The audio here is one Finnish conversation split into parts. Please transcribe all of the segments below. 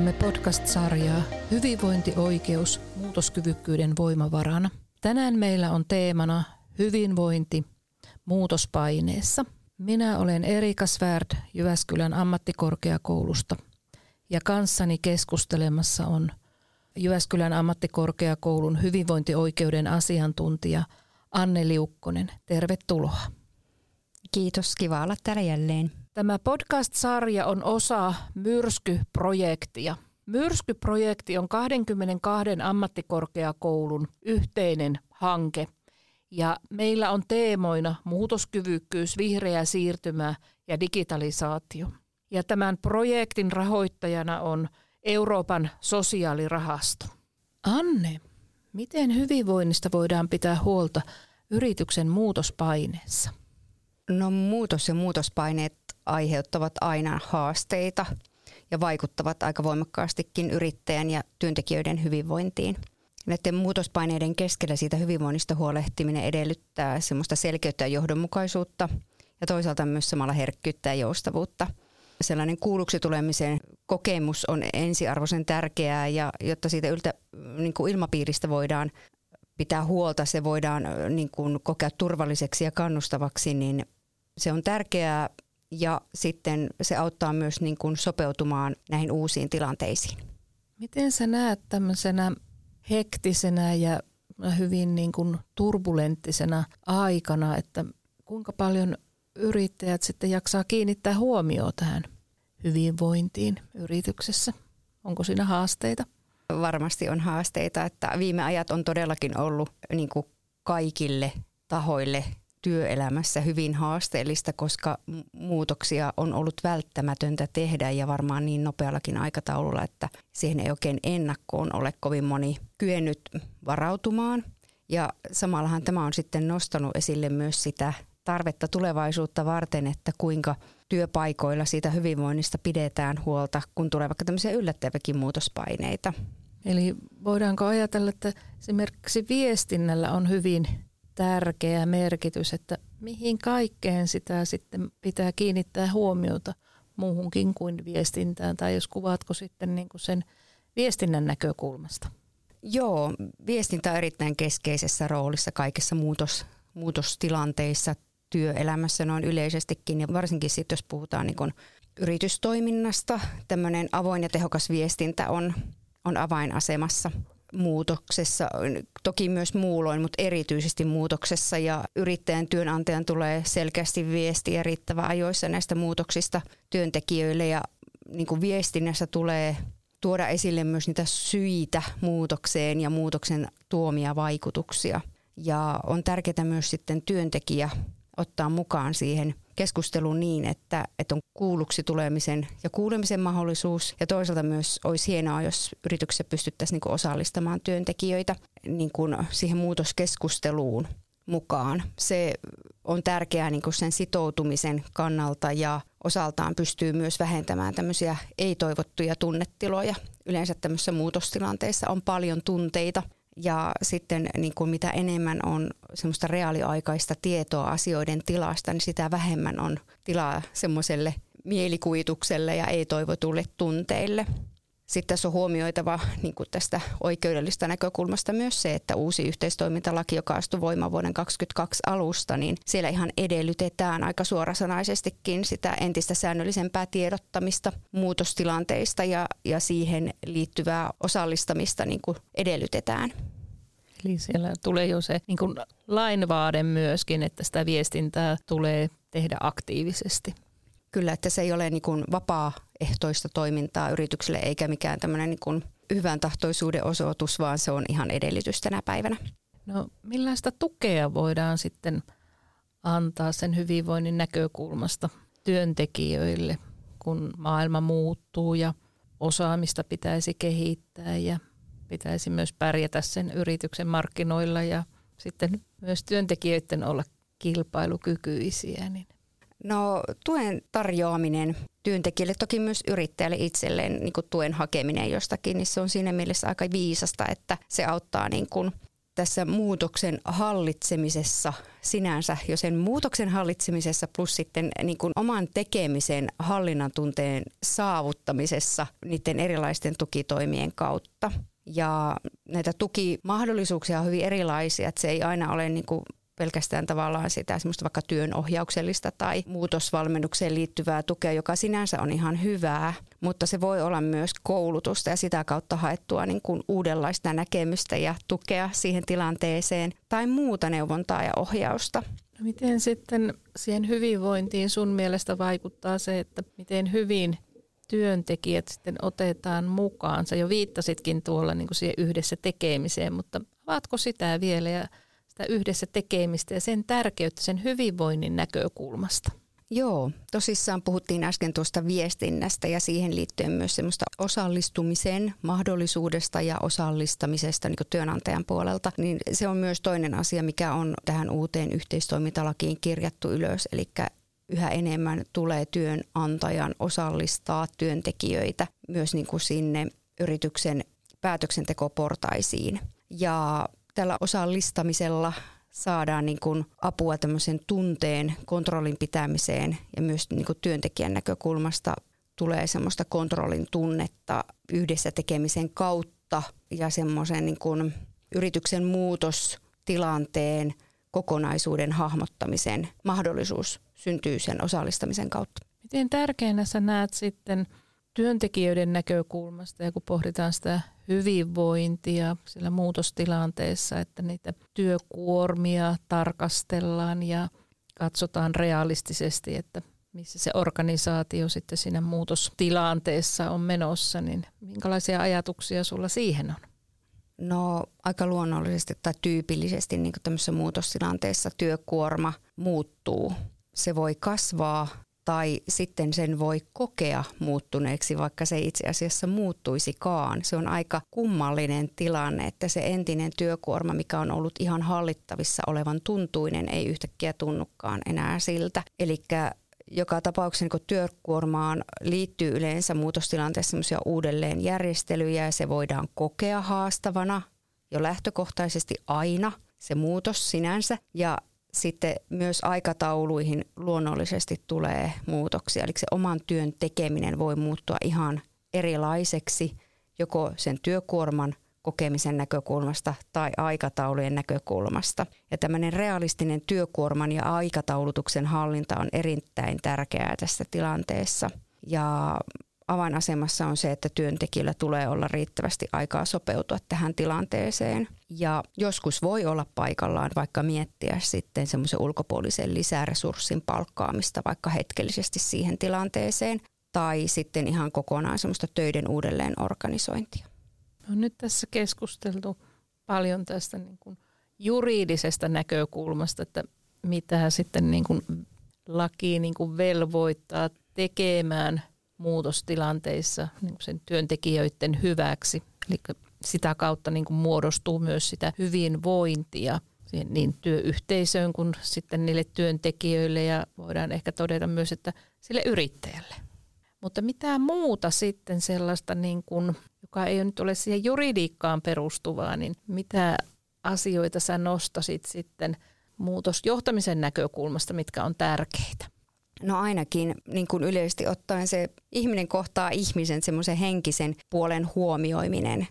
Jatkamme podcast-sarjaa Hyvinvointioikeus muutoskyvykkyyden voimavarana. Tänään meillä on teemana hyvinvointi muutospaineessa. Minä olen Erika Svärd Jyväskylän ammattikorkeakoulusta ja kanssani keskustelemassa on Jyväskylän ammattikorkeakoulun hyvinvointioikeuden asiantuntija Anne Liukkonen. Tervetuloa. Kiitos, kiva olla täällä jälleen. Tämä podcast-sarja on osa Myrsky-projektia. Myrsky-projekti on 22 ammattikorkeakoulun yhteinen hanke ja meillä on teemoina muutoskyvykkyys, vihreä siirtymä ja digitalisaatio. Ja tämän projektin rahoittajana on Euroopan sosiaalirahasto. Anne, miten hyvinvoinnista voidaan pitää huolta yrityksen muutospaineessa? No muutos ja muutospaineet aiheuttavat aina haasteita ja vaikuttavat aika voimakkaastikin yrittäjän ja työntekijöiden hyvinvointiin. Näiden muutospaineiden keskellä siitä hyvinvoinnista huolehtiminen edellyttää semmoista selkeyttä ja johdonmukaisuutta ja toisaalta myös samalla herkkyyttä ja joustavuutta. Sellainen kuulluksi tulemisen kokemus on ensiarvoisen tärkeää ja jotta siitä yltä, niin kuin ilmapiiristä voidaan pitää huolta, se voidaan niin kuin kokea turvalliseksi ja kannustavaksi, niin se on tärkeää ja sitten se auttaa myös niin kuin sopeutumaan näihin uusiin tilanteisiin. Miten sä näet tämmöisenä hektisenä ja hyvin niin kuin turbulenttisena aikana, että kuinka paljon yrittäjät sitten jaksaa kiinnittää huomioon tähän hyvinvointiin yrityksessä? Onko siinä haasteita? Varmasti on haasteita, että viime ajat on todellakin ollut niin kuin kaikille tahoille työelämässä hyvin haasteellista, koska muutoksia on ollut välttämätöntä tehdä ja varmaan niin nopeallakin aikataululla, että siihen ei oikein ennakkoon ole kovin moni kyennyt varautumaan. Ja samallahan tämä on sitten nostanut esille myös sitä tarvetta tulevaisuutta varten, että kuinka työpaikoilla siitä hyvinvoinnista pidetään huolta, kun tulee vaikka tämmöisiä yllättäviäkin muutospaineita. Eli voidaanko ajatella, että esimerkiksi viestinnällä on hyvin tärkeä merkitys, että mihin kaikkeen sitä sitten pitää kiinnittää huomiota muuhunkin kuin viestintään, tai jos kuvaatko sitten niin kuin sen viestinnän näkökulmasta? Joo, viestintä on erittäin keskeisessä roolissa kaikissa muutos, muutostilanteissa työelämässä noin yleisestikin, ja varsinkin sitten jos puhutaan niin kuin yritystoiminnasta, tämmöinen avoin ja tehokas viestintä on, on avainasemassa muutoksessa, toki myös muulloin, mutta erityisesti muutoksessa ja yrittäjän työnantajan tulee selkeästi viestiä riittävän ajoissa näistä muutoksista työntekijöille ja niin kuin viestinnässä tulee tuoda esille myös niitä syitä muutokseen ja muutoksen tuomia vaikutuksia. Ja on tärkeää myös sitten työntekijä ottaa mukaan siihen keskusteluun niin, että, että on kuulluksi tulemisen ja kuulemisen mahdollisuus. Ja toisaalta myös olisi hienoa, jos yrityksessä pystyttäisiin niin osallistamaan työntekijöitä niin kuin siihen muutoskeskusteluun mukaan. Se on tärkeää niin kuin sen sitoutumisen kannalta ja osaltaan pystyy myös vähentämään tämmöisiä ei-toivottuja tunnetiloja. Yleensä tämmöisissä muutostilanteissa on paljon tunteita – ja sitten niin kuin mitä enemmän on semmoista reaaliaikaista tietoa asioiden tilasta, niin sitä vähemmän on tilaa semmoiselle mielikuvitukselle ja ei-toivotulle tunteille. Sitten tässä on huomioitava niin kuin tästä oikeudellista näkökulmasta myös se, että uusi yhteistoimintalaki, joka astui voimaan vuoden 2022 alusta, niin siellä ihan edellytetään aika suorasanaisestikin sitä entistä säännöllisempää tiedottamista muutostilanteista ja, ja siihen liittyvää osallistamista niin kuin edellytetään. Eli siellä tulee jo se niin kuin lainvaade myöskin, että sitä viestintää tulee tehdä aktiivisesti. Kyllä, että se ei ole niin kuin vapaaehtoista toimintaa yritykselle eikä mikään tämmöinen niin hyvän tahtoisuuden osoitus, vaan se on ihan edellytys tänä päivänä. No millaista tukea voidaan sitten antaa sen hyvinvoinnin näkökulmasta työntekijöille, kun maailma muuttuu ja osaamista pitäisi kehittää ja pitäisi myös pärjätä sen yrityksen markkinoilla ja sitten myös työntekijöiden olla kilpailukykyisiä. Niin No tuen tarjoaminen työntekijälle, toki myös yrittäjälle itselleen niin kuin tuen hakeminen jostakin, niin se on siinä mielessä aika viisasta, että se auttaa niin kuin tässä muutoksen hallitsemisessa sinänsä, jo sen muutoksen hallitsemisessa plus sitten niin kuin oman tekemisen hallinnan tunteen saavuttamisessa niiden erilaisten tukitoimien kautta. Ja näitä tukimahdollisuuksia on hyvin erilaisia, että se ei aina ole niin kuin pelkästään tavallaan sitä semmoista vaikka työnohjauksellista tai muutosvalmennukseen liittyvää tukea, joka sinänsä on ihan hyvää, mutta se voi olla myös koulutusta ja sitä kautta haettua niin kuin uudenlaista näkemystä ja tukea siihen tilanteeseen tai muuta neuvontaa ja ohjausta. No miten sitten siihen hyvinvointiin sun mielestä vaikuttaa se, että miten hyvin työntekijät sitten otetaan mukaan? Sä jo viittasitkin tuolla niin kuin siihen yhdessä tekemiseen, mutta avaatko sitä vielä ja sitä yhdessä tekemistä ja sen tärkeyttä sen hyvinvoinnin näkökulmasta? Joo, tosissaan puhuttiin äsken tuosta viestinnästä ja siihen liittyen myös semmoista osallistumisen mahdollisuudesta ja osallistamisesta niin työnantajan puolelta. Niin se on myös toinen asia, mikä on tähän uuteen yhteistoimintalakiin kirjattu ylös, eli yhä enemmän tulee työnantajan osallistaa työntekijöitä myös niin kuin sinne yrityksen päätöksentekoportaisiin. Ja tällä osallistamisella saadaan niin kuin apua tämmöisen tunteen kontrollin pitämiseen ja myös niin kuin työntekijän näkökulmasta tulee semmoista kontrollin tunnetta yhdessä tekemisen kautta ja semmoisen niin kuin yrityksen muutostilanteen kokonaisuuden hahmottamisen mahdollisuus syntyy sen osallistamisen kautta. Miten tärkeänä sä näet sitten työntekijöiden näkökulmasta ja kun pohditaan sitä hyvinvointia sillä muutostilanteessa, että niitä työkuormia tarkastellaan ja katsotaan realistisesti, että missä se organisaatio sitten siinä muutostilanteessa on menossa, niin minkälaisia ajatuksia sulla siihen on? No aika luonnollisesti tai tyypillisesti niin tämmöisessä muutostilanteessa työkuorma muuttuu. Se voi kasvaa tai sitten sen voi kokea muuttuneeksi, vaikka se itse asiassa muuttuisikaan. Se on aika kummallinen tilanne, että se entinen työkuorma, mikä on ollut ihan hallittavissa olevan tuntuinen, ei yhtäkkiä tunnukaan enää siltä. Eli joka tapauksessa niin työkuormaan liittyy yleensä muutostilanteessa uudelleenjärjestelyjä ja se voidaan kokea haastavana jo lähtökohtaisesti aina se muutos sinänsä. Ja sitten myös aikatauluihin luonnollisesti tulee muutoksia. Eli se oman työn tekeminen voi muuttua ihan erilaiseksi joko sen työkuorman kokemisen näkökulmasta tai aikataulujen näkökulmasta. Ja tämmöinen realistinen työkuorman ja aikataulutuksen hallinta on erittäin tärkeää tässä tilanteessa. Ja avainasemassa on se, että työntekijällä tulee olla riittävästi aikaa sopeutua tähän tilanteeseen. Ja joskus voi olla paikallaan vaikka miettiä sitten semmoisen ulkopuolisen lisäresurssin palkkaamista vaikka hetkellisesti siihen tilanteeseen tai sitten ihan kokonaan semmoista töiden uudelleen organisointia. No nyt tässä keskusteltu paljon tästä niin kuin juridisesta näkökulmasta, että mitä sitten niin kuin laki niin kuin velvoittaa tekemään muutostilanteissa niin sen työntekijöiden hyväksi. Eli sitä kautta niin kuin muodostuu myös sitä hyvinvointia niin työyhteisöön kuin sitten niille työntekijöille ja voidaan ehkä todeta myös, että sille yrittäjälle. Mutta mitä muuta sitten sellaista, niin kuin, joka ei nyt ole siihen juridiikkaan perustuvaa, niin mitä asioita sä nostasit sitten muutosjohtamisen näkökulmasta, mitkä on tärkeitä? No ainakin niin kuin yleisesti ottaen se ihminen kohtaa ihmisen semmoisen henkisen puolen huomioiminen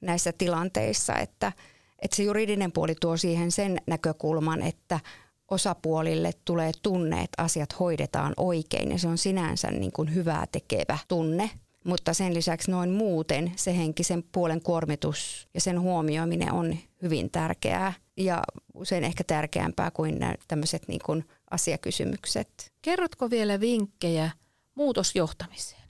näissä tilanteissa, että, että se juridinen puoli tuo siihen sen näkökulman, että osapuolille tulee tunne, että asiat hoidetaan oikein ja se on sinänsä niin kuin hyvää tekevä tunne. Mutta sen lisäksi noin muuten se henkisen puolen kuormitus ja sen huomioiminen on hyvin tärkeää ja usein ehkä tärkeämpää kuin tämmöiset niin kuin asiakysymykset. Kerrotko vielä vinkkejä muutosjohtamiseen?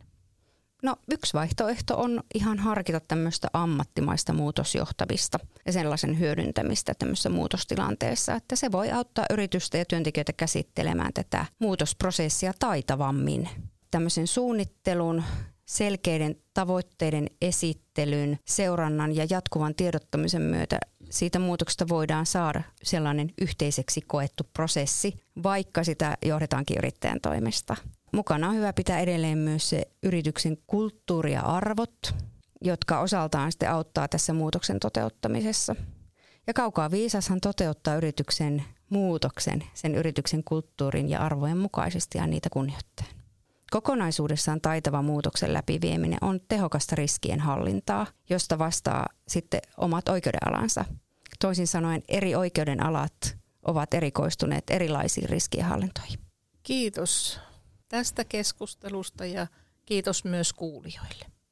No yksi vaihtoehto on ihan harkita tämmöistä ammattimaista muutosjohtamista ja sellaisen hyödyntämistä tämmöisessä muutostilanteessa, että se voi auttaa yritystä ja työntekijöitä käsittelemään tätä muutosprosessia taitavammin. Tämmöisen suunnittelun selkeiden tavoitteiden esittelyn, seurannan ja jatkuvan tiedottamisen myötä siitä muutoksesta voidaan saada sellainen yhteiseksi koettu prosessi, vaikka sitä johdetaankin yrittäjän toimesta. Mukana on hyvä pitää edelleen myös se yrityksen kulttuuri ja arvot, jotka osaltaan sitten auttaa tässä muutoksen toteuttamisessa. Ja kaukaa viisashan toteuttaa yrityksen muutoksen, sen yrityksen kulttuurin ja arvojen mukaisesti ja niitä kunnioittaa. Kokonaisuudessaan taitava muutoksen läpivieminen on tehokasta riskien hallintaa, josta vastaa sitten omat oikeudenalansa. Toisin sanoen eri oikeudenalat ovat erikoistuneet erilaisiin riskienhallintoihin. Kiitos tästä keskustelusta ja kiitos myös kuulijoille.